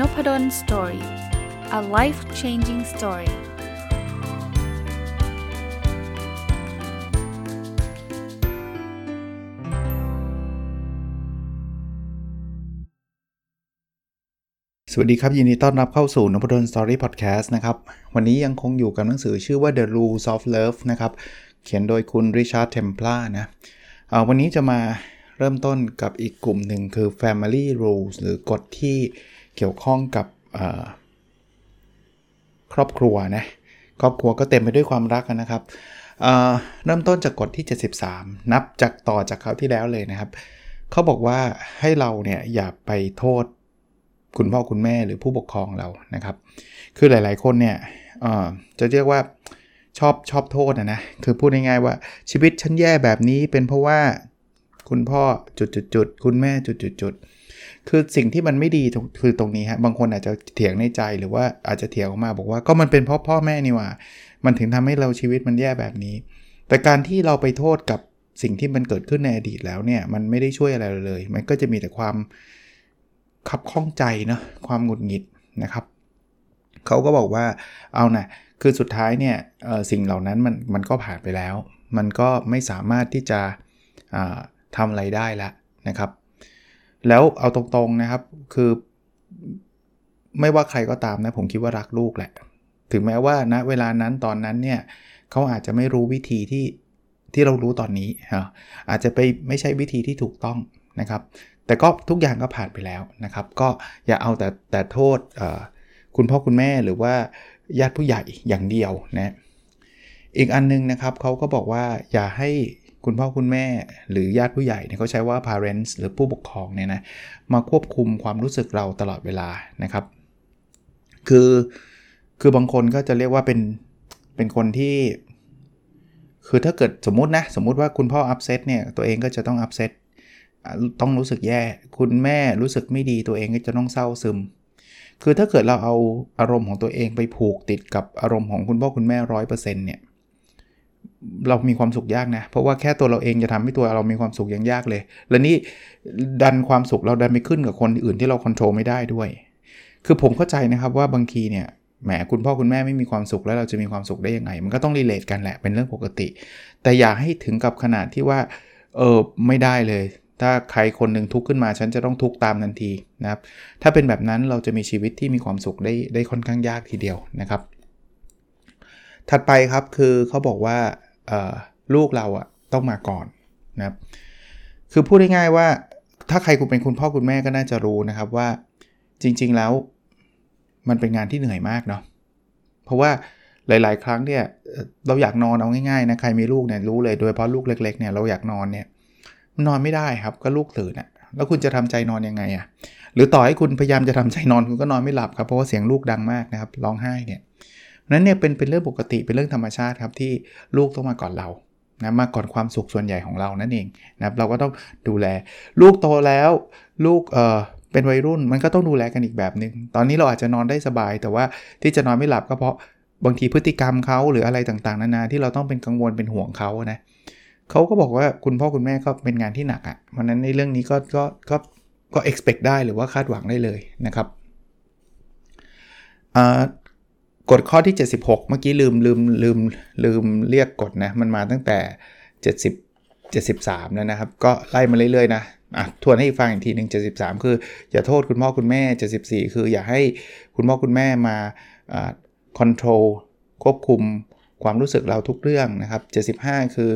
Noppadol story a life changing story สวัสดีครับ ยินดีต้อนรับเข้าสู่นพดล story พอดแคสต์นะครับ วันนี้ยังคงอยู่กับหนังสือชื่อว่า The Rules of Love นะครับ เขียนโดยคุณริชาร์ดเทมพลาร์ นะวันนี้จะมาเริ่มต้นกับอีกกลุ่มหนึ่งคือ Family Rules หรือกฎที่ เกี่ยวข้องกับครอบครัวนะครอบครัวก็เต็มไปด้วยความรักนะครับเเริ่มต้นจากกฎที่ 73 นับจากต่อจากคราวที่แล้วเลยนะครับ เขาบอกว่าให้เราเนี่ยอย่าไปโทษคุณพ่อคุณแม่หรือผู้ปกครองเรานะครับ คือหลายๆคนเนี่ยจะเรียกว่าชอบชอบโทษนะนะ คือพูดง่ายๆว่าชีวิตฉันแย่แบบนี้เป็นเพราะว่าคุณพ่อจุดๆคุณแม่จุดๆ คือสิ่งที่มันไม่ดีคือตรงนี้ฮะบางคนอาจจะเถียงในใจหรือว่าอาจจะเถียงออกมาบอกว่าก็มันเป็นเพราะพ่อแม่นี่ว่า มันถึงทำให้เราชีวิตมันแย่แบบนี้ แต่การที่เราไปโทษกับสิ่งที่มันเกิดขึ้นในอดีตแล้วเนี่ยมันไม่ได้ช่วยอะไรเลย มันก็จะมีแต่ความขับข้องใจเนาะความหงุดหงิดนะครับเขาก็บอกว่าเอานะคือสุดท้ายเนี่ยสิ่งเหล่านั้นมันมันก็ผ่านไปแล้ว มันก็ไม่สามารถที่จะทำอะไรได้แล้วนะครับ แล้วเอาตรงๆนะครับ คือไม่ว่าใครก็ตามนะ ผมคิดว่ารักลูกแหละ ถึงแม้ว่าณนะเวลานั้นตอนนั้นเนี่ยเขาอาจจะไม่รู้วิธีที่ที่เรารู้ตอนนี้ฮะอาจจะไปไม่ใช่วิธีที่ถูกต้องนะครับ แต่ก็ทุกอย่างก็ผ่านไปแล้วนะครับ ก็อย่าเอาแต่แต่โทษคุณพ่อคุณแม่หรือว่าญาติผู้ใหญ่อย่างเดียวนะอีกอันนึงนะครับเขาก็บอกว่าอย่าให้ คุณพ่อคุณแม่หรือญาติผู้ใหญ่เนี่ยเขาใช้ว่า parents หรือผู้ปกครองเนี่ยนะมาควบคุมความรู้สึกเราตลอดเวลานะครับ คือคือบางคนก็จะเรียกว่าเป็นเป็นคนที่ คือถ้าเกิดสมมตินะ สมมุติว่าคุณพ่ออัพเซตเนี่ยตัวเองก็จะต้องอัพเซตต้องรู้สึกแย่ คุณแม่รู้สึกไม่ดีตัวเองก็จะต้องเศร้าซึม คือถ้าเกิดเราเอาอารมณ์ของตัวเองไปผูกติดกับอารมณ์ของคุณพ่อคุณแม่ร้อยเปอร์เซ็นต์เนี่ย เรามีความสุขยากนะ เพราะว่าแค่ตัวเราเองจะทำให้ตัวเรามีความสุขยังยากเลย และนี่ดันความสุขเราดันไปขึ้นกับคนอื่นที่เราควบคุมไม่ได้ด้วย คือผมเข้าใจนะครับว่าบางทีเนี่ยแหมคุณพ่อคุณแม่ไม่มีความสุขแล้วเราจะมีความสุขได้ยังไง มันก็ต้องรีเลทกันแหละเป็นเรื่องปกติ แต่อย่าให้ถึงกับขนาดที่ว่าเออไม่ได้เลย ถ้าใครคนหนึ่งทุกข์ขึ้นมาฉันจะต้องทุกข์ตามทันทีนะครับ ถ้าเป็นแบบนั้นเราจะมีชีวิตที่มีความสุขได้ได้ค่อนข้างยากทีเดียวนะครับ ถัดไปครับคือเขาบอกว่า ลูกเราอะต้องมาก่อนนะครับคือพูดง่ายๆว่าถ้าใครคุณเป็นคุณพ่อคุณแม่ก็น่าจะรู้นะครับว่าจริงๆแล้วมันเป็นงานที่เหนื่อยมากเนาะเพราะว่าหลาย ๆ ครั้งเนี่ยเราอยากนอนเอาง่ายๆนะใครมีลูกเนี่ยรู้เลยโดยเฉพาะลูกเล็กๆเนี่ยเราอยากนอนเนี่ยนอนไม่ได้ครับก็ลูกตื่นอะแล้วคุณจะทำใจนอนยังไงอะหรือต่อให้คุณพยายามจะทำใจนอนคุณก็นอนไม่หลับครับเพราะว่าเสียงลูกดังมากนะครับร้องไห้เนี่ย นั้นเนี่ยเป็นเป็นเรื่องปกติเป็นเรื่องธรรมชาติครับที่ลูกต้องมาก่อนเรานะมาก่อนความสุขส่วนใหญ่ของเรานั่นเองนะครับเราก็ต้องดูแล ลูกโตแล้วลูกเออเป็นวัยรุ่นมันก็ต้องดูแลกันอีกแบบหนึง่งตอนนี้เราอาจจะนอนได้สบาย แต่ว่าที่จะนอนไม่หลับก็เพราะบางทีพฤติกรรมเขาหรืออะไรต่างๆนานาที่เราต้องเป็นกังวลเป็นห่วงเขานะเขาก็บอกว่าคุณพ่อคุณแม่ก็เป็นงานที่หนักอะ่ะเพราะนั้นในเรื่องนี้ก็ก็ก็ก็ expect ได้หรือว่าคาดหวังได้เลยนะครับ กฎข้อที่ 76 เมื่อกี้ลืมลืมลืมลืมเรียกกฎนะ มันมาตั้งแต่ 70 73แล้วนะครับ ก็ไล่มาเรื่อยๆนะอะทวนให้ฟังอีกทีหนึ่ง73 คือ อย่าโทษคุณพ่อคุณแม่ 74 คืออย่าให้คุณพ่อคุณแม่มาอ่าคอนโทรลควบคุมความรู้สึกเราทุกเรื่องนะครับ 75 คือ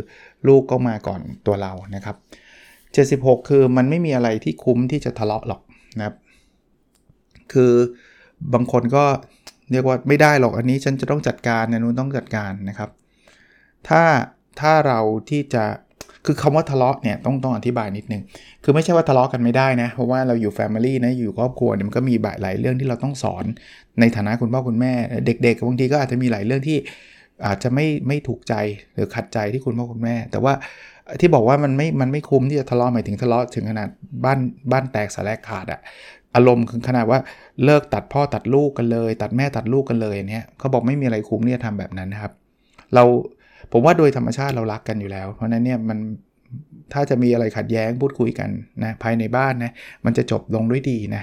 ลูกก็มาก่อนตัวเรานะครับ 76 คือมันไม่มีอะไรที่คุ้มที่จะทะเลาะหรอกนะครับ คือบางคนก็ เรียกว่าไม่ได้หรอกอันนี้ฉันจะต้องจัดการนะนู้นต้องจัดการนะครับ ถ้าถ้าเราที่จะคือคำว่าทะเลาะเนี่ยต้องต้องอธิบายนิดนึง คือไม่ใช่ว่าทะเลาะกันไม่ได้นะ เพราะว่าเราอยู่แฟมิลี่นะอยู่ครอบครัวเนี่ยมันก็มีหลายเรื่องที่เราต้องสอนในฐานะคุณพ่อคุณแม่ เด็กๆบางทีก็อาจจะมีหลายเรื่องที่อาจจะไม่ไม่ถูกใจหรือขัดใจที่คุณพ่อคุณแม่ แต่ว่าที่บอกว่ามันไม่มันไม่คุ้มที่จะทะเลาะหมายถึงทะเลาะถึงขนาดบ้านบ้านแตกสลายขาดอะ อารมณ์คือขนาดว่าเลิกตัดพ่อตัดลูกกันเลย ตัดแม่ตัดลูกกันเลยเนี่ยเขาบอกไม่มีอะไรคุ้มที่จะทำแบบนั้นนะครับ เราผมว่าโดยธรรมชาติเรารักกันอยู่แล้ว เพราะนั้นเนี่ยมันถ้าจะมีอะไรขัดแย้งพูดคุยกันนะภายในบ้านนะมันจะจบลงด้วยดีนะ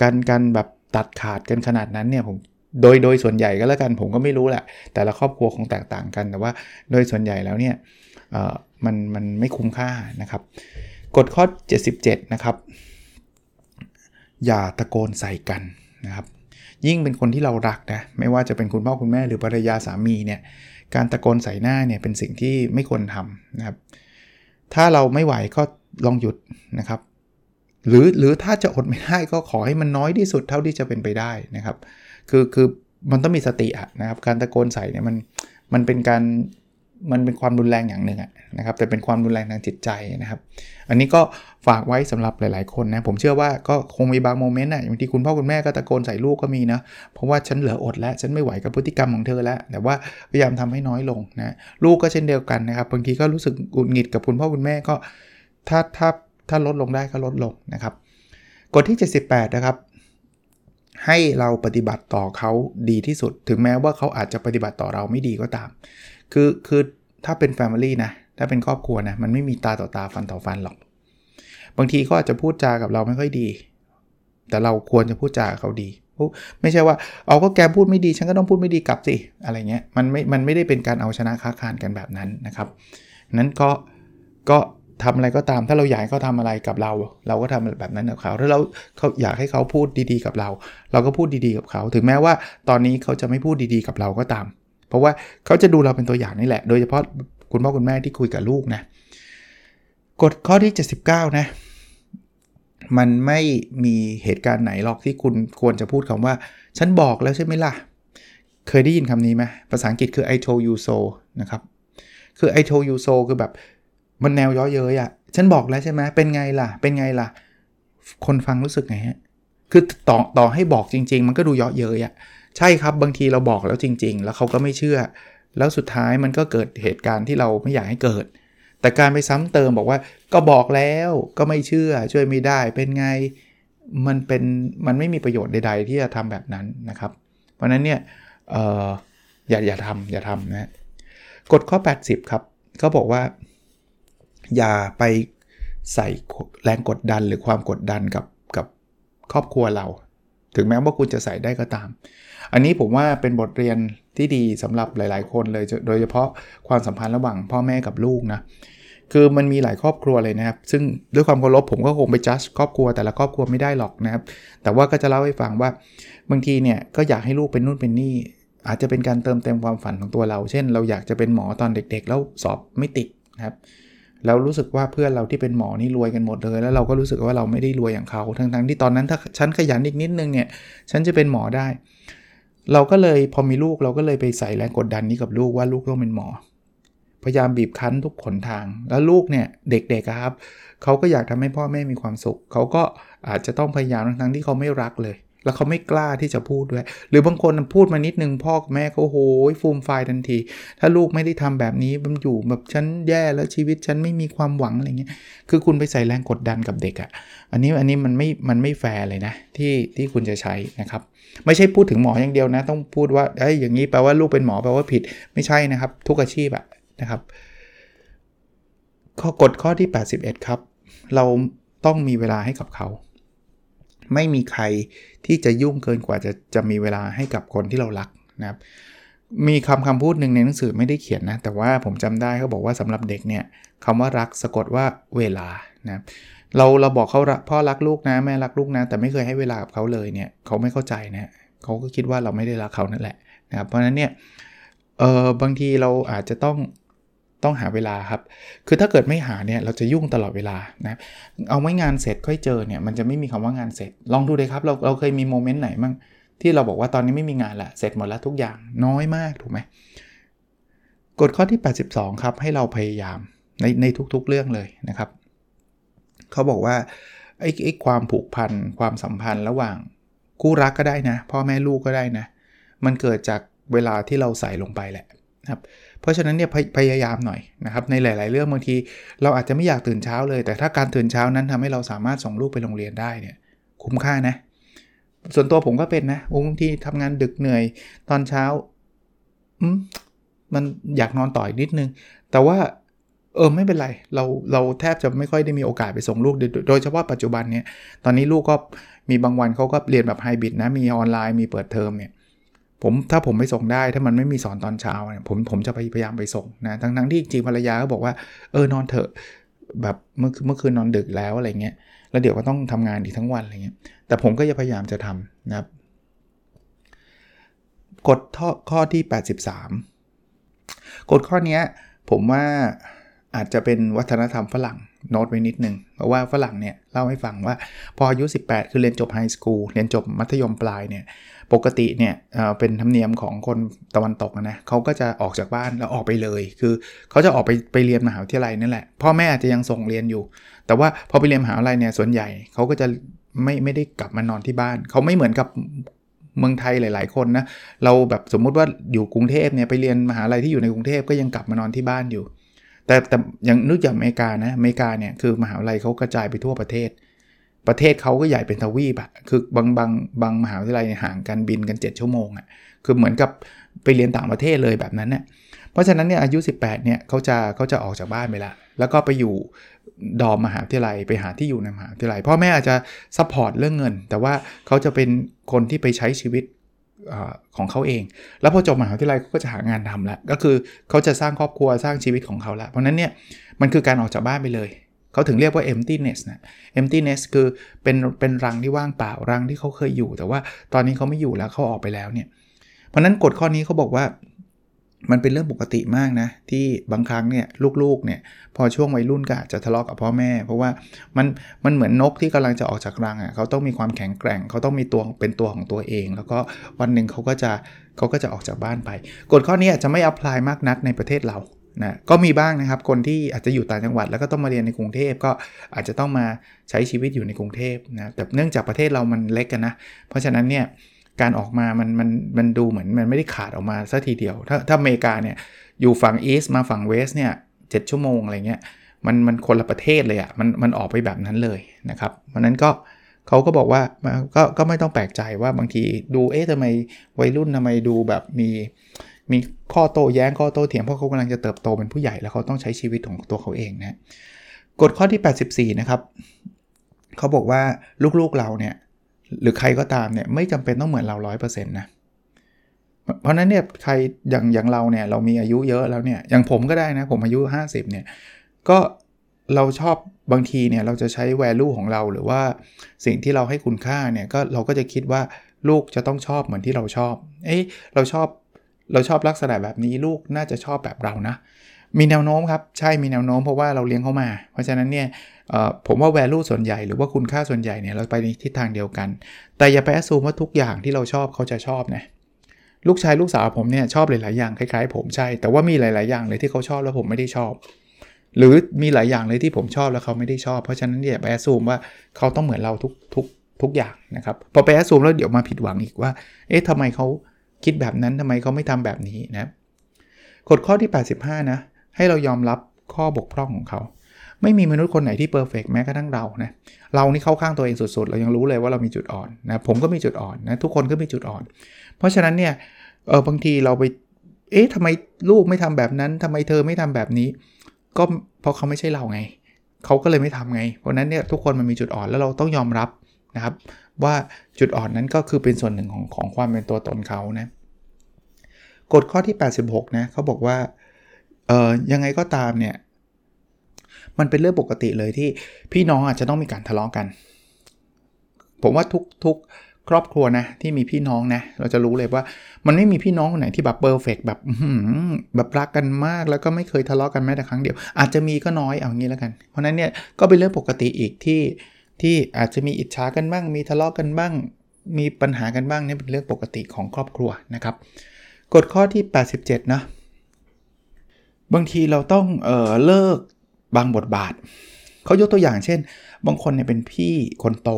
การการแบบตัดขาดกันขนาดนั้นเนี่ยผมโดยโดยส่วนใหญ่ก็แล้วกันผมก็ไม่รู้แหละ แต่ละครอบครัวคงแตกต่างกัน แต่ว่าโดยส่วนใหญ่แล้วเนี่ยมันมันไม่คุ้มค่านะครับกฎข้อ 77 นะครับ อย่าตะโกนใส่กันนะครับ ยิ่งเป็นคนที่เรารักนะไม่ว่าจะเป็นคุณพ่อคุณแม่หรือภรรยาสามีเนี่ยการตะโกนใส่หน้าเนี่ยเป็นสิ่งที่ไม่ควรทำนะครับ ถ้าเราไม่ไหวก็ลองหยุดนะครับ หรือหรือถ้าจะอดไม่ได้ก็ขอให้มันน้อยที่สุดเท่าที่จะเป็นไปได้นะครับ คือคือมันต้องมีสติอะนะครับ การตะโกนใส่เนี่ยมันมันเป็นการ มันเป็นความรุนแรงอย่างหนึ่งนะครับ แต่เป็นความรุนแรงทางจิตใจนะครับ อันนี้ก็ฝากไว้สำหรับหลาย ๆ คนนะ ผมเชื่อว่าก็คงมีบางโมเมนต์นะบางทีคุณพ่อคุณแม่ก็ตะโกนใส่ลูกก็มีนะ เพราะว่าฉันเหลืออดแล้ว ฉันไม่ไหวกับพฤติกรรมของเธอแล้ว แต่ว่าพยายามทำให้น้อยลงนะ ลูกก็เช่นเดียวกันนะครับ บางทีก็รู้สึกกุดหงิดกับคุณพ่อคุณแม่ก็ ถ้าถ้าถ้าลดลงได้ก็ลดลงนะครับ กฎที่ 78 นะครับ ให้เราปฏิบัติต่อเขาดีที่สุด ถึงแม้ว่าเขาอาจจะปฏิบัติต่อเราไม่ดีก็ตาม คือคือถ้าเป็น Family นะ ถ้าเป็นครอบครัวนะ มันไม่มีตาต่อตาฟันต่อฟันหรอก บางทีก็อาจจะพูดจากับเราไม่ค่อยดี แต่เราควรจะพูดจาเขาดี ไม่ใช่ว่า เอาก็แกพูดไม่ดี ฉันก็ต้องพูดไม่ดีกลับสิ อะไรเงี้ย มันไม่ มันไม่ได้เป็นการเอาชนะค้าคานกันแบบนั้นนะครับ นั้นก็ ก็ ทำอะไรก็ตามถ้าเราอยากให้เขาทาอะไรกับเรา เราก็ทำแบบนั้นกับเขาถ้าเราเขาอยากให้เขาพูดดีๆกับเรา เราก็พูดดีๆกับเขา ถึงแม้ว่าตอนนี้เขาจะไม่พูดดีๆกับเราก็ตาม เพราะว่าเขาจะดูเราเป็นตัวอย่างนี่แหละ โดยเฉพาะคุณพ่อคุณแม่ที่คุยกับลูกนะกฎข้อที่ 79 นะ มันไม่มีเหตุการณ์ไหนหรอกที่คุณควรจะพูดคำว่า ฉันบอกแล้วใช่ไหมล่ะ เคยได้ยินคำนี้ไหมภาษาอังกฤษคือ I told you so นะครับ คือ I told you so คือแบบ มันแนวย้อเย้ยอะฉันบอกแล้วใช่ไหมเป็นไงล่ะ เป็นไงล่ะ คนฟังรู้สึกไงฮะ คือต่อต่อให้บอกจริง ๆ มันก็ดูย้อเย้ยอะใช่ครับบางทีเราบอกแล้วจริง ๆ แล้วเขาก็ไม่เชื่อ แล้วสุดท้ายมันก็เกิดเหตุการณ์ที่เราไม่อยากให้เกิด แต่การไปซ้ำเติมบอกว่าก็บอกแล้วก็ไม่เชื่อช่วยไม่ได้เป็นไงมันเป็นมันไม่มีประโยชน์ใด ๆ ที่จะทำแบบนั้นนะครับ เพราะนั้นเนี่ยอออย่าอย่าทำอย่าทำนะกฎข้อ 80 ครับเขาบอกว่า อย่าไปใส่แรงกดดันหรือความกดดันกับกับครอบครัวเรา ถึงแม้ว่าคุณจะใส่ได้ก็ตาม อันนี้ผมว่าเป็นบทเรียนที่ดีสำหรับหลาย ๆ คนเลยโดยเฉพาะความสัมพันธ์ระหว่างพ่อแม่กับลูกนะคือมันมีหลายครอบครัวเลยนะครับ ซึ่งด้วยความเคารพผมก็คงไปจัดครอบครัวแต่ละครอบครัวไม่ได้หรอกนะครับ แต่ว่าก็จะเล่าให้ฟังว่าบางทีเนี่ยก็อยากให้ลูกเป็นนู่นเป็นนี่ อาจจะเป็นการเติมเต็มความฝันของตัวเรา เช่น เราอยากจะเป็นหมอตอนเด็ก ๆ แล้วสอบไม่ติดนะครับ แล้วรู้สึกว่าเพื่อนเราที่เป็นหมอนี่รวยกันหมดเลย แล้วเราก็รู้สึกว่าเราไม่ได้รวยอย่างเขาทั้งๆที่ตอนนั้นถ้าฉันขยันอีกนิดนึงเนี่ยฉันจะเป็นหมอได้ เราก็เลยพอมีลูกเราก็เลยไปใส่แรงกดดันนี้กับลูกว่าลูกต้องเป็นหมอ พยายามบีบคั้นทุกขนทาง แล้วลูกเนี่ยเด็กๆครับเขาก็อยากทำให้พ่อแม่มีความสุขเขาก็อาจจะต้องพยายามทั้งๆที่เขาไม่รักเลย แล้วเขาไม่กล้าที่จะพูดด้วย หรือบางคนพูดมานิดนึงพ่อแม่เขาโหยฟูมไฟทันที ถ้าลูกไม่ได้ทำแบบนี้มันอยู่แบบฉันแย่แล้วชีวิตฉันไม่มีความหวังอะไรเงี้ยคือคุณไปใส่แรงกดดันกับเด็กอะ่ะอันนี้อันนี้มันไม่มันไม่แฟร์เลยนะที่ที่คุณจะใช้นะครับ ไม่ใช่พูดถึงหมออย่างเดียวนะ ต้องพูดว่าไอ้อย่างนี้แปลว่าลูกเป็นหมอแปลว่าผิดไม่ใช่นะครับ ทุกอาชีพอะนะครับ ข้อกฎข้อที่ 81 ครับ เราต้องมีเวลาให้กับเขา ไม่มีใครที่จะยุ่งเกินกว่าจะจะมีเวลาให้กับคนที่เรารักนะครับมีคำคำพูดหนึ่งในหนังสือไม่ได้เขียนนะ แต่ว่าผมจำได้เขาบอกว่าสำหรับเด็กเนี่ยคำว่ารักสะกดว่าเวลานะเราเราบอกเขาพ่อรักลูกนะแม่รักลูกนะ แต่ไม่เคยให้เวลากับเขาเลยเนี่ยเขาไม่เข้าใจนะเขาก็คิดว่าเราไม่ได้รักเขานั่นแหละนะครับเพราะฉะนั้นเนี่ยเออบางทีเราอาจจะต้อง ต้องหาเวลาครับ คือถ้าเกิดไม่หาเนี่ยเราจะยุ่งตลอดเวลานะ เอาไม่งานเสร็จค่อยเจอเนี่ยมันจะไม่มีคำว่างานเสร็จ ลองดูเลยครับ เราเราเคยมีโมเมนต์ไหนบ้างที่เราบอกว่าตอนนี้ไม่มีงานละเสร็จหมดแล้วทุกอย่างน้อยมากถูกไหมกฎข้อที่ 82 ครับ ให้เราพยายามในในทุกๆเรื่องเลยนะครับ เขาบอกว่าไอ้ไอ้ความผูกพันความสัมพันธ์ระหว่างคู่รักก็ได้นะ พ่อแม่ลูกก็ได้นะ มันเกิดจากเวลาที่เราใส่ลงไปแหละครับ เพราะฉะนั้นเนี่ยพพยายามหน่อยนะครับในหลาย ๆ เรื่องบางที เราอาจจะไม่อยากตื่นเช้าเลย แต่ถ้าการตื่นเช้านั้นทำให้เราสามารถส่งลูกไปโรงเรียนได้เนี่ยคุ้มค่านะ ส่วนตัวผมก็เป็นนะบางทีทำงานดึกเหนื่อยตอนเช้าอืมมันอยากนอนต่ออีกนิดนึง แต่ว่าเออไม่เป็นไร เราเราแทบจะไม่ค่อยได้มีโอกาสไปส่งลูก โดยเฉพาะปัจจุบันเนี่ยตอนนี้ลูกก็มีบางวันเขาก็เรียนแบบไฮบริดนะ มีออนไลน์มีเปิดเทอมเนี่ย ผมถ้าผมไปส่งได้ถ้ามันไม่มีสอนตอนเช้าเนี่ยผมผมจะพยายามไปส่งนะทั้งทั้งที่จริงภรรยาก็บอกว่าเออนอนเถอะแบบเมื่อเมื่อคืนนอนดึกแล้วอะไรเงี้ยแล้วเดี๋ยวก็ต้องทำงานอีกทั้งวันอะไรเงี้ยแต่ผมก็จะพยายามจะทำนะครับกฎข้อที่ 83กฎข้อนี้ผมว่าอาจจะเป็นวัฒนธรรมฝรั่งโน้ตไว้นิดนึงเพราะว่าฝรั่งเนี่ยเล่าให้ฟังว่าพออายุ 18 คือเรียนจบไฮสคูลเรียนจบมัธยมปลายเนี่ย ปกติเนี่ยเป็นธรรมเนียมของคนตะวันตกนะเขาก็จะออกจากบ้านแล้วออกไปเลย คือเขาจะออกไปไปเรียนมหาวิทยาลัยนั่นแหละ พ่อแม่อาจจะยังส่งเรียนอยู่ แต่ว่าพอไปเรียนมหาวิทยาลัยเนี่ยส่วนใหญ่เขาก็จะไม่ไม่ได้กลับมานอนที่บ้าน เขาไม่เหมือนกับเมืองไทยหลาย ๆ คนนะ เราแบบสมมุติว่าอยู่กรุงเทพเนี่ยไปเรียนมหาลัยที่อยู่ในกรุงเทพก็ยังกลับมานอนที่บ้านอยู่ แต่แต่อย่างนึกจากอเมริกานะอเมริกาเนี่ยคือมหาลัยเขากระจายไปทั่วประเทศ ประเทศเขาก็ใหญ่เป็นทวีปอะคือบางบางบางมหาวิทยาลัยห่างกันบินกัน 7 ชั่วโมงอะคือเหมือนกับไปเรียนต่างประเทศเลยแบบนั้นเนี่ยเพราะฉะนั้นเนี่ยอายุ 18เนี่ยเขาจะเขาจะออกจากบ้านไปละแล้วก็ไปอยู่ dorm มหาวิทยาลัยไปหาที่อยู่ในมหาวิทยาลัยพ่อแม่อาจจะ support เรื่องเงิน แต่ว่าเขาจะเป็นคนที่ไปใช้ชีวิตของเขาเอง แล้วพอจบมหาวิทยาลัยเขาก็จะหางานทำแล้วก็คือเขาจะสร้างครอบครัวสร้างชีวิตของเขาแล้วเพราะนั้นเนี่ยมันคือการออกจากบ้านไปเลย เขาถึงเรียกว่า empty nest นะ empty nest คือเป็นเป็นรังที่ว่างเปล่ารังที่เขาเคยอยู่ แต่ว่าตอนนี้เขาไม่อยู่แล้วเขาออกไปแล้วเนี่ยเพราะนั้นกฎข้อนี้เขาบอกว่ามันเป็นเรื่องปกติมากนะ ที่บางครั้งเนี่ยลูกๆเนี่ยพอช่วงวัยรุ่นก็อาจจะทะเลาะกับพ่อแม่ เพราะว่ามันมันเหมือนนกที่กำลังจะออกจากรังอะ่ะเขาต้องมีความแข็งแกร่ง เขาต้องมีตัวเป็นตัวของตัวเอง แล้วก็วันหนึ่งเขาก็จะเขาก็จะออกจากบ้านไปกฎข้อนี้อาจจะไม่อัพพลายมากนักในประเทศเรา นะก็มีบ้างนะครับคนที่อาจจะอยู่ต่างจังหวัด แล้วก็ต้องมาเรียนในกรุงเทพก็อาจจะต้องมาใช้ชีวิตอยู่ในกรุงเทพนะแต่เนื่องจากประเทศเรามันเล็กกันนะ เพราะฉะนั้นเนี่ยการออกมามันมันมันดูเหมือนมันไม่ได้ขาดออกมาสัทีเดียว ถ้าถ้าอเมริกาเนี่ยอยู่ฝั่งอีสต์มาฝั่งเวสต์เนี่ยเชั่วโมงอะไรเงี้ยมันมันคนละประเทศเลยอะ่ะมันมันออกไปแบบนั้นเลยนะครับเพราะนั้นก็เขาก็บอกว่าก็ก็ไม่ต้องแปลกใจว่าบางทีดูเอ๊ะทำไมวัยรุ่นทำไมดูแบบมี มีข้อโต้แย้งข้อโต้เถียงเพราะเขากำลังจะเติบโตเป็นผู้ใหญ่แล้วเขาต้องใช้ชีวิตของตัวเขาเองนะกฎข้อที่ 84 นะครับเขาบอกว่าลูกๆเราเนี่ยหรือใครก็ตามเนี่ยไม่จำเป็นต้องเหมือนเรา 100%นะเพราะนั้นเนี่ยใครอย่างอย่างเราเนี่ยเรามีอายุเยอะแล้วเนี่ยอย่างผมก็ได้นะผมอายุ 50เนี่ยก็เราชอบบางทีเนี่ยเราจะใช้ value ของเราหรือว่าสิ่งที่เราให้คุณค่าเนี่ยก็เราก็จะคิดว่าลูกจะต้องชอบเหมือนที่เราชอบ เอ้เราชอบ เราชอบลักษณะแบบนี้ลูกน่าจะชอบแบบเรานะ มีแนวโน้มครับ ใช่มีแนวโน้มเพราะว่าเราเลี้ยงเขามา เพราะฉะนั้นเนี่ยผมว่า value ส่วนใหญ่หรือว่าคุณค่าส่วนใหญ่เนี่ยเราไปในทิศทางเดียวกัน แต่อย่าไปแอสซูมว่าทุกอย่างที่เราชอบเขาจะชอบนะลูกชายลูกสาวผมเนี่ยชอบหลาย ๆ อย่างคล้าย ๆ ผมใช่ แต่ว่ามีหลาย ๆ อย่างเลยที่เขาชอบแล้วผมไม่ได้ชอบ หรือมีหลายอย่างเลยที่ผมชอบแล้วเขาไม่ได้ชอบ เพราะฉะนั้นอย่าไปแอสซูมว่าเขาต้องเหมือนเราทุกทุกทุกอย่างนะครับ พอไปแอสซูมแล้วเดี๋ยวมาผิดหวังอีกว่า เอ๊ะทำไมเขา คิดแบบนั้นทำไมเขาไม่ทำแบบนี้นะกฎข้อที่ 85 นะ ให้เรายอมรับข้อบกพร่องของเขา ไม่มีมนุษย์คนไหนที่เพอร์เฟกแม้กระทั่งเรานะเรานี่เข้าข้างตัวเองสุดๆ เรายังรู้เลยว่าเรามีจุดอ่อนนะผมก็มีจุดอ่อนนะทุกคนก็มีจุดอ่อน เพราะฉะนั้นเนี่ยเออบางทีเราไปเอ๊ะทำไมลูกไม่ทำแบบนั้นทำไมเธอไม่ทำแบบนี้ ก็เพราะเขาไม่ใช่เราไง เขาก็เลยไม่ทำไง เพราะนั้นเนี่ยทุกคนมันมีจุดอ่อนแล้วเราต้องยอมรับนะครับ ว่าจุดอ่อนนั้นก็คือเป็นส่วนหนึ่งของของความเป็นตัวตนเขานะกฎข้อที่ 86 นะเขาบอกว่าเอ่อยังไงก็ตามเนี่ย มันเป็นเรื่องปกติเลยที่พี่น้องอาจจะต้องมีการทะเลาะกกัน ผมว่าทุกทุกครอบครัวนะที่มีพี่น้องนะเราจะรู้เลยว่า มันไม่มีพี่น้องคนไหนที่แบบเปอร์เฟกแบบแบบรักกันมากแล้วก็ไม่เคยทะเลาะกันแม้แต่ครั้งเดียว อาจจะมีก็น้อยเอางี้แล้วกัน เพราะนั้นเนี่ยก็เป็นเรื่องปกติอีกที่ ที่อาจจะมีอิจฉากันบ้าง มีทะเลาะกันบ้าง มีปัญหากันบ้างนี่เป็นเรื่องปกติของครอบครัวนะครับกฎข้อที่ 87 นะ บางทีเราต้องเออเลิกบางบทบาท เขายกตัวอย่างเช่น บางคนเนี่ยเป็นพี่คนโต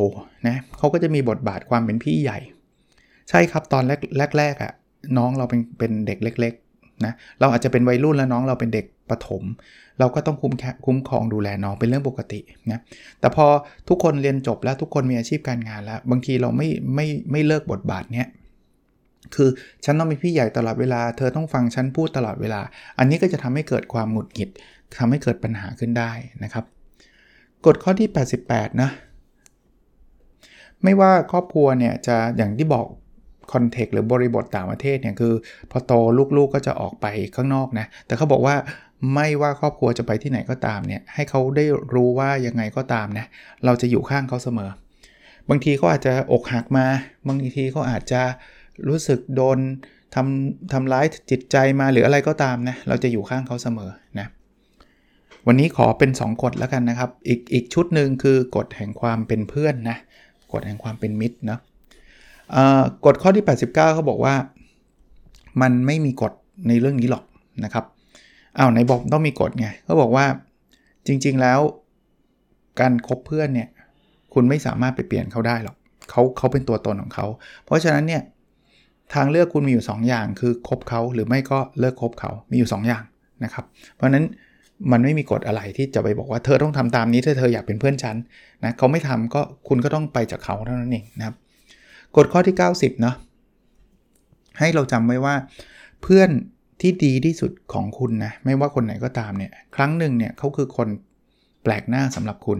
นะเขาก็จะมีบทบาทความเป็นพี่ใหญ่ ใช่ครับตอนแรกแรกๆอะ่ะน้องเราเป็นเป็นเด็กเล็ก นะเราอาจจะเป็นวัยรุ่นแล้วน้องเราเป็นเด็กประถม เราก็ต้องคุ้มคุ้มครองดูแลน้องเป็นเรื่องปกตินะแต่พอทุกคนเรียนจบแล้วทุกคนมีอาชีพการงานแล้ว บางทีเราไม่ไม่ไม่เลิกบทบาทเนี้ยคือฉันต้องเป็นพี่ใหญ่ตลอดเวลา เธอต้องฟังฉันพูดตลอดเวลา อันนี้ก็จะทำให้เกิดความหงุดหงิดทำให้เกิดปัญหาขึ้นได้นะครับกฎข้อที่ 88 นะ ไม่ว่าครอบครัวเนี่ยจะอย่างที่บอก คอนเทกต์หรือบริบทต่างประเทศเนี่ยคือ พอโตลูกๆก็จะออกไปข้างนอกนะ แต่เขาบอกว่าไม่ว่าครอบครัวจะไปที่ไหนก็ตามเนี่ยให้เขาได้รู้ว่ายังไงก็ตามนะเราจะอยู่ข้างเขาเสมอ บางทีเขาอาจจะอกหักมา บางทีเขาอาจจะรู้สึกโดนทำทำร้ายจิตใจมาหรืออะไรก็ตามนะเราจะอยู่ข้างเขาเสมอนะวันนี้ขอเป็น 2กฎแล้วกันนะครับ อีกอีกชุดหนึ่งคือกฎแห่งความเป็นเพื่อนนะกฎแห่งความเป็นมิตรเนาะ กฎข้อที่ 89เขาบอกว่า มันไม่มีกฎในเรื่องนี้หรอกนะครับอ้าวไหนบอกต้องมีกฎไงเขาบอกว่าจริงๆแล้ว การครบเพื่อนเนี่ยคุณไม่สามารถไปเปลี่ยนเขาได้หรอกเขาเขาเป็นตัวตนของเขา เพราะฉะนั้นเนี่ยทางเลือกคุณมีอยู่ 2 อย่างคือคบเขาหรือไม่ก็เลิกคบเขามีอยู่ 2 อย่างนะครับ เพราะฉะนั้นมันไม่มีกฎอะไรที่จะไปบอกว่าเธอต้องทำตามนี้ถ้าเธออยากเป็นเพื่อนฉันนะเขาไม่ทำก็คุณก็ต้องไปจากเขาเท่านั้นเองนะครับ กฎข้อที่ 90 เนาะให้เราจำไว้ว่า เพื่อนที่ดีที่สุดของคุณนะไม่ว่าคนไหนก็ตามเนี่ยครั้งหนึ่งเนี่ยเขาคือคนแปลกหน้าสำหรับคุณ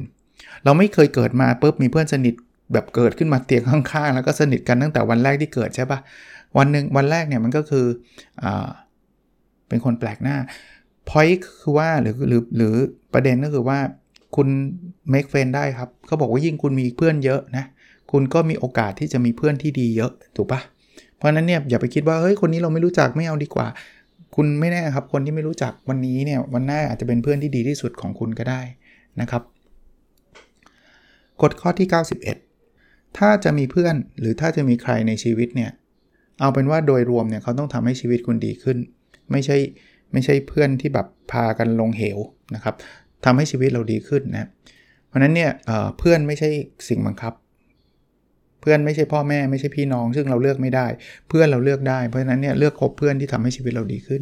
เราไม่เคยเกิดมาปุ๊บมีเพื่อนสนิทแบบเกิดขึ้นมาเตียงข้างๆ แล้วก็สนิทกันตั้งแต่วันแรกที่เกิดใช่ปะวันหนึ่งวันแรกเนี่ยมันก็คืออเป็นคนแปลกหน้าพอยคือว่าหรือหรือหรือประเด็นก็คือว่าคุณ make friend ได้ครับเขาบอกว่ายิ่งคุณมีเพื่อนเยอะนะ คุณก็มีโอกาสที่จะมีเพื่อนที่ดีเยอะถูกปะเพราะนั้นเนี่ยอย่าไปคิดว่าเฮ้ยคนนี้เราไม่รู้จักไม่เอาดีกว่า คุณไม่แน่ครับคนที่ไม่รู้จักวันนี้เนี่ยวันหน้าอาจจะเป็นเพื่อนที่ดีที่สุดของคุณก็ได้นะครับกฎข้อที่ 91 ถ้าจะมีเพื่อนหรือถ้าจะมีใครในชีวิตเนี่ยเอาเป็นว่าโดยรวมเนี่ยเขาต้องทำให้ชีวิตคุณดีขึ้น ไม่ใช่ไม่ใช่เพื่อนที่แบบพากันลงเหวนะครับทำให้ชีวิตเราดีขึ้นนะเพราะนั้นเนี่ยเเพื่อนไม่ใช่สิ่งบังคับ เพื่อนไม่ใช่พ่อแม่ไม่ใช่พี่น้อง ซึ่งเราเลือกไม่ได้ เพื่อนเราเลือกได้เพราะฉะนั้นเนี่ยเลือกคบเพื่อนที่ทำให้ชีวิตเราดีขึ้น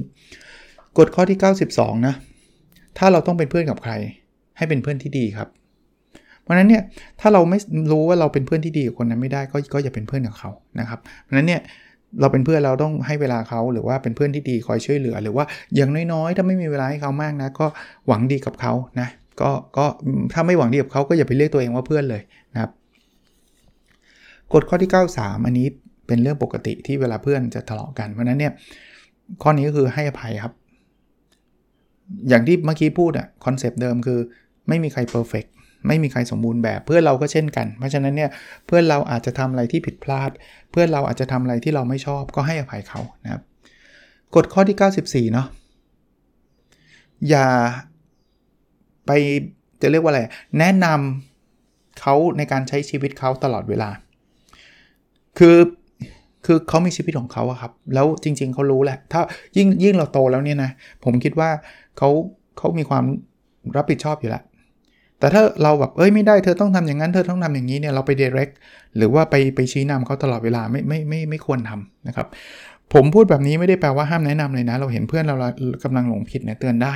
กฎข้อที่ 92 นะ ถ้าเราต้องเป็นเพื่อนกับใคร ให้เป็นเพื่อนที่ดีครับ เพราะฉะนั้นเนี่ยถ้าเราไม่รู้ว่าเราเป็นเพื่อนที่ดีกับคนนั้นไม่ได้ก็ก็อย่าเป็นเพื่อนกับเขานะครับเพราะฉะนั้นเนี่ยเราเป็นเพื่อนเราต้องให้เวลาเขาหรือว่าเป็นเพื่อนที่ดีคอยช่วยเหลือ หรือว่าอย่างน้อยๆ ถ้าไม่มีเวลาให้เขามากนะ ก็หวังดีกับเขานะก็ก็ถ้าไม่หวังดีกับเขาก็อย่าไปเรียกตัวเองว่าเพื่อนเลย กฎข้อที่ 93 อันนี้เป็นเรื่องปกติที่เวลาเพื่อนจะทะเลาะกัน เพราะนั้นเนี่ยข้อนี้ก็คือให้อภัยครับ อย่างที่เมื่อกี้พูดอะคอนเซปต์เดิมคือไม่มีใคร perfect ไม่มีใครสมบูรณ์แบบเพื่อนเราก็เช่นกัน เพราะฉะนั้นเนี่ยเพื่อนเราอาจจะทำอะไรที่ผิดพลาด เพื่อนเราอาจจะทำอะไรที่เราไม่ชอบก็ให้อภัยเขานะครับกฎข้อที่ 94 เนาะอย่าไปจะเรียกว่าอะไร แนะนำเขาในการใช้ชีวิตเขาตลอดเวลา คือคือเขามีชีวิตของเขาอะครับ แล้วจริง ๆเขารู้แหละ ถ้ายิ่งยิ่งเราโตแล้วเนี่ยนะ ผมคิดว่าเขาเขามีความรับผิดชอบอยู่แล้ว แต่ถ้าเราแบบ เอ้ยไม่ได้เธอต้องทำอย่างนั้น เธอต้องทำอย่างนี้เนี่ยเราไป direct หรือว่าไปไปชี้นำเขาตลอดเวลาไม่ไม่ไม่ไม่ควรทำนะครับ ผมพูดแบบนี้ไม่ได้แปลว่าห้ามแนะนำเลยนะ เราเห็นเพื่อนเรากำลังหลงผิดเนี่ยเตือนได้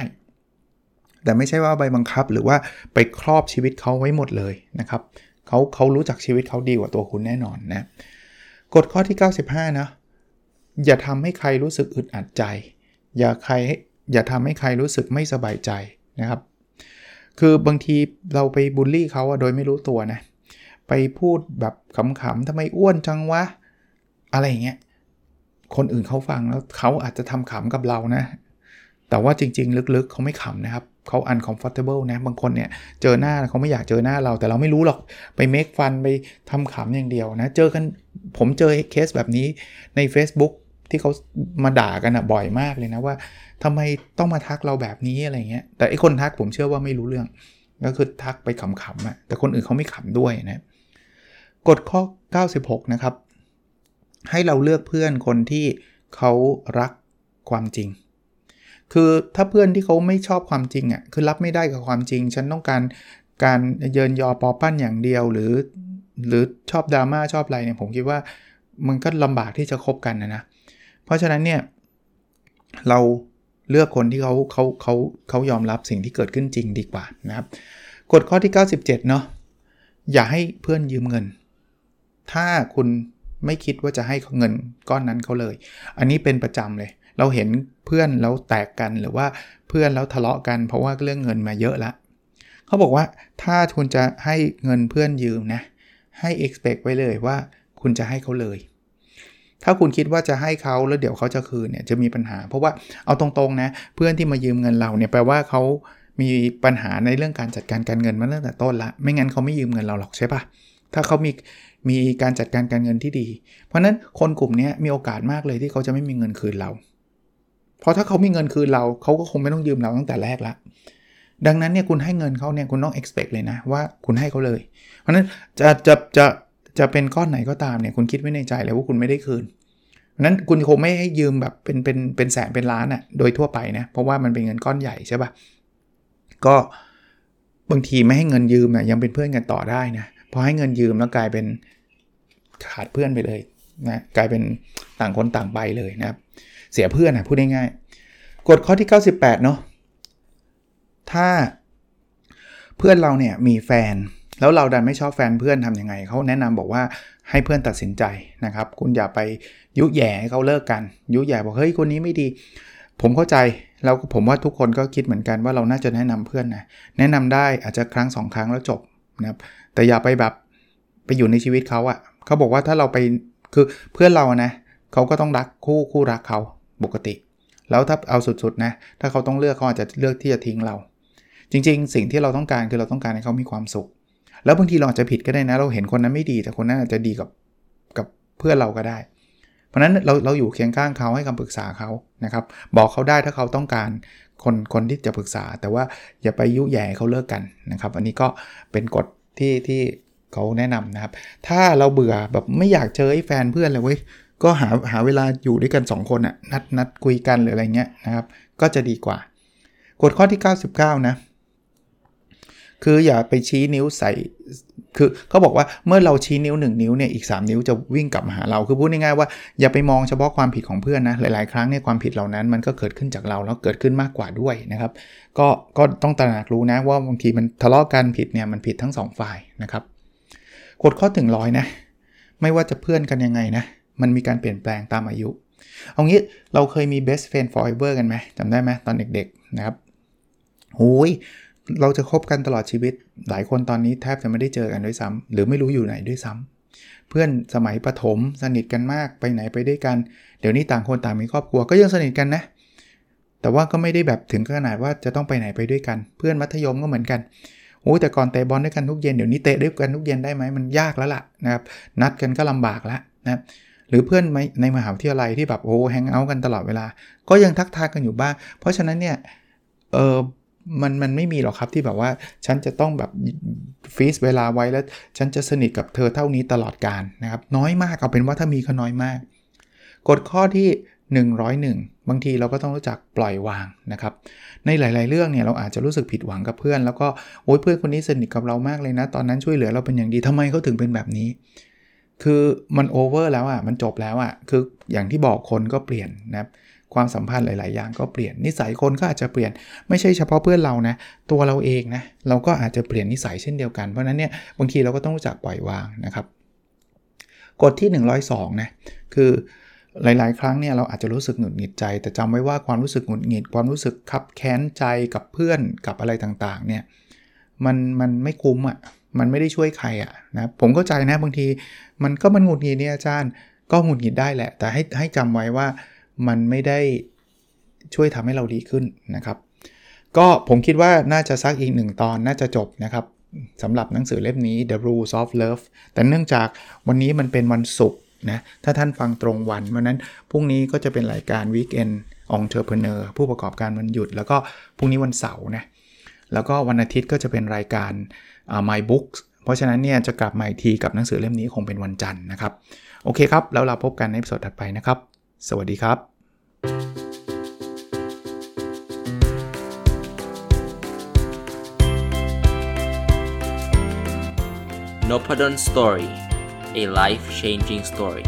แต่ไม่ใช่ว่าใบบังคับหรือว่าไปครอบชีวิตเขาไว้หมดเลยนะครับเขาเขารู้จักชีวิตเขาดีกว่าตัวคุณแน่นอนนะ กฎข้อที่ 95 นะ อย่าทำให้ใครรู้สึกอึดอัดใจ อย่าใครอย่าทำให้ใครรู้สึกไม่สบายใจนะครับ คือบางทีเราไปบูลลี่เขาโดยไม่รู้ตัวนะ ไปพูดแบบขำๆทำไมอ้วนจังวะ อะไรอย่างเงี้ย คนอื่นเขาฟังแล้วเขาอาจจะทำขำกับเรานะ แต่ว่าจริงๆ ลึกๆเขาไม่ขำนะครับ เขา uncomfortable นะ บางคนเนี่ย เจอหน้าเขาไม่อยากเจอหน้าเรา แต่เราไม่รู้หรอก ไป make fun ไปทำขำอย่างเดียวนะ เจอกัน ผมเจอเคสแบบนี้ใน Facebook ที่เขามาด่ากันอะบ่อยมากเลยนะว่าทำไมต้องมาทักเราแบบนี้อะไรเงี้ย แต่ไอคนทักผมเชื่อว่าไม่รู้เรื่อง ก็คือทักไปขำๆอะแต่คนอื่นเขาไม่ขำด้วยนะ กฎข้อ 96 นะครับ ให้เราเลือกเพื่อนคนที่เขารักความจริง คือถ้าเพื่อนที่เขาไม่ชอบความจริงอะ่ะคือรับไม่ได้กับความจริง ฉันต้องการการเยินยอปอปั้นอย่างเดียวหรือ หรือชอบดราม่าชอบอะไรเนี่ยผมคิดว่ามันก็ลำบากที่จะคบกันนะนะเพราะฉะนั้นเนี่ยเราเลือกคนที่เขาเขาเขาเขายอมรับสิ่งที่เกิดขึ้นจริงดีกว่านะครับกฎข้อที่ 97 เนาะอย่าให้เพื่อนยืมเงิน ถ้าคุณไม่คิดว่าจะให้เงินก้อนนั้นเขาเลย อันนี้เป็นประจำเลย เราเห็นเพื่อนแล้วแตกกันหรือว่าเพื่อนแล้วทะเลาะกัน เพราะว่าเรื่องเงินมาเยอะละเขาบอกว่าถ้าคุณจะให้เงินเพื่อนยืมนะให้ expect ไว้เลยว่าคุณจะให้เขาเลย ถ้าคุณคิดว่าจะให้เขาแล้วเดี๋ยวเขาจะคืนเนี่ยจะมีปัญหา เพราะว่าเอาตรงๆนะเพื่อนที่มายืมเงินเราเนี่ยแปลว่าเขามีปัญหาในเรื่องการจัดการการเงินมาตั้งแต่ต้นละ ไม่งั้นเขาไม่ยืมเงินเราหรอกใช่ปะถ้าเขามีมีการจัดการการเงินที่ดี เพราะนั้นคนกลุ่มนี้มีโอกาสมากเลยที่เขาจะไม่มีเงินคืนเรา เพราะถ้าเขามีเงินคืนเราเขาก็คงไม่ต้องยืมเราตั้งแต่แรกละดังนั้นเนี่ยคุณให้เงินเขาเนี่ยคุณต้อง expect เลยนะว่าคุณให้เขาเลย เพราะนั้นจะจะจะจะเป็นก้อนไหนก็ตามเนี่ยคุณคิดไว้ในใจเลยว่าคุณไม่ได้คืนเพราะนั้นคุณคงไม่ให้ยืมแบบเป็นเป็นเป็นแสนเป็นล้านอะ่ะโดยทั่วไปนะเพราะว่ามันเป็นเงินก้อนใหญ่ใช่ปะก็บางทีไม่ให้เงินยืมนะยังเป็นเพื่อนกันต่อได้นะพอให้เงินยืมแล้วกลายเป็นขาดเพื่อนไปเลยนะกลายเป็นต่างคนต่างไปเลยนะครับ เสียเพื่อนนะพูดง่ายๆกฎข้อที่ 98 เนาะถ้าเพื่อนเราเนี่ยมีแฟน แล้วเราดันไม่ชอบแฟนเพื่อนทำยังไงเขาแนะนำบอกว่าให้เพื่อนตัดสินใจนะครับ คุณอย่าไปยุแย่ให้เขาเลิกกัน ยุแย่บอกเฮ้ยคนนี้ไม่ดี ผมเข้าใจแล้วผมว่าทุกคนก็คิดเหมือนกันว่าเราน่าจะแนะนำเพื่อนนะแนะนำได้อาจจะครั้งสองครั้งแล้วจบนะครับแต่อย่าไปแบบไปอยู่ในชีวิตเขาอะ่ะเขาบอกว่าถ้าเราไปคือเพื่อนเรานะเขาก็ต้องรักคู่คู่รักเขา ปกติ แล้วถ้าเอาสุดๆนะ ถ้าเขาต้องเลือกเขาอาจจะเลือกที่จะทิ้งเรา จริง ๆ สิ่งที่เราต้องการคือเราต้องการให้เขามีความสุข แล้วบางทีเราอาจจะผิดก็ได้นะ เราเห็นคนนั้นไม่ดี แต่คนนั้นอาจจะดีกับกับเพื่อนเราก็ได้ เพราะนั้นเราเราอยู่เคียงข้างเขาให้คำปรึกษาเขานะครับ บอกเขาได้ถ้าเขาต้องการคนคนที่จะปรึกษา แต่ว่าอย่าไปยุแย่เขาเลิกกันนะครับ อันนี้ก็เป็นกฎที่ที่เขาแนะนำนะครับ ถ้าเราเบื่อแบบไม่อยากเจอไอ้แฟนเพื่อนเลยเว้ย ก็หาหาเวลาอยู่ด้วยกัน2คนอะนัดนัดคุยกันหรืออะไรเงี้ยนะครับ ก็จะดีกว่ากฎข้อที่ 99 นะ คืออย่าไปชี้นิ้วใส่ คือเขาบอกว่าเมื่อเราชี้นิ้ว 1 นิ้วเนี่ยอีก 3 นิ้วจะวิ่งกลับมาหาเรา คือพูดง่ายๆว่าอย่าไปมองเฉพาะความผิดของเพื่อนนะหลายๆครั้งเนี่ยความผิดเหล่านั้นมันก็เกิดขึ้นจากเราแล้วเกิดขึ้นมากกว่าด้วยนะครับ ก็ก็ต้องตระหนักรู้นะว่าบางทีมันทะเลาะกันผิดเนี่ยมันผิดทั้ง 2 ฝ่ายนะครับกฎข้อถึงร้อยนะไม่ว่าจะเพื่อนกันยังไงนะ มันมีการเปลี่ยนแปลงตามอายุ เอางี้เราเคยมี best friend forever กันไหมจำได้ไหมตอนเด็กๆนะครับโอ้ยเราจะคบกันตลอดชีวิต หลายคนตอนนี้แทบจะไม่ได้เจอกันด้วยซ้ำหรือไม่รู้อยู่ไหนด้วยซ้ำเพื่อนสมัยประถมสนิทกันมากไปไหนไปด้วยกัน เดี๋ยวนี้ต่างคนต่างมีครอบครัวก็ยังสนิทกันนะ แต่ว่าก็ไม่ได้แบบถึงขนาดว่าจะต้องไปไหนไปด้วยกัน เพื่อนมัธยมก็เหมือนกันโอ้แต่ก่อนเตะบอลด้วยกันทุกเย็นเดี๋ยวนี้เตะด้วยกันทุกเย็นได้ไหมมันยากแล้วล่ะนะครับนัดกันก็ลำบากแล้วนะ รือเพื่อนในมหาวิทยาลัยที่แบบโอ้แฮงเอาท์กันตลอดเวลา ก็ยังทักทายกันอยู่บ้าง เพราะฉะนั้นเนี่ยเออมันมันไม่มีหรอกครับที่แบบว่าฉันจะต้องแบบฟีสเวลาไว้แล้ว ฉันจะสนิทกับเธอเท่านี้ตลอดการนะครับ น้อยมากเอาเป็นว่าถ้ามีก็น้อยมากกฎข้อที่ 101 บางทีเราก็ต้องรู้จักปล่อยวางนะครับ ในหลาย ๆ เรื่องเนี่ยเราอาจจะรู้สึกผิดหวังกับเพื่อน แล้วก็โอ้ยเพื่อนคนนี้สนิทกับเรามากเลยนะ ตอนนั้นช่วยเหลือเราเป็นอย่างดีทำไมเขาถึงเป็นแบบนี้ คือมันโอเวอร์แล้วอะ่ะมันจบแล้วอะ่ะคืออย่างที่บอกคนก็เปลี่ยนนะครับความสัมพันธ์หลาย ๆ อย่างก็เปลี่ยนนิสัยคนก็อาจจะเปลี่ยนไม่ใช่เฉพาะเพื่อนเรานะ ตัวเราเองนะเราก็อาจจะเปลี่ยนนิสัยเช่นเดียวกันเพราะนั้นเนี่ยบางทีเราก็ต้องรู้จักปล่อยวางนะครับกฎที่ 102นะคือหลาย ๆ ครั้งเนี่ยเราอาจจะรู้สึกหงุดหงิดใจ แต่จำไว้ว่าความรู้สึกหงุดหงิดความรู้สึกคับแค้นใจกับเพื่อนกับอะไรต่าง ๆ เนี่ยมันมันไม่คุ้มอะ่ะ มันไม่ได้ช่วยใครอะ่ะนะผมเข้าใจนะบางทีมันก็มันหงุดหงิดเนี่ยอาจารย์ก็หงุดหงิดได้แหละ แต่ให้ให้จำไว้ว่ามันไม่ได้ช่วยทำให้เราดีขึ้นนะครับ ก็ผมคิดว่าน่าจะซักอีกหนึ่งตอนน่าจะจบนะครับสำหรับหนังสือเล่มนี้ The Rules of Love แต่เนื่องจากวันนี้มันเป็นวันศุกร์นะถ้าท่านฟังตรงวันเพราะนั้นพรุ่งนี้ก็จะเป็นรายการ Weekend Entrepreneur ผู้ประกอบการวันหยุด แล้วก็พรุ่งนี้วันเสาร์นะแล้วก็วันอาทิตย์ก็จะเป็นรายการ My Books เพราะฉะนั้นเนี่ยจะกลับมาอีกทีกับหนังสือเล่มนี้คงเป็นวันจันทร์นะครับ โอเคครับ แล้วเราพบกันในสดถัดไปนะครับ สวัสดีครับ n o p a d o n Story a life changing story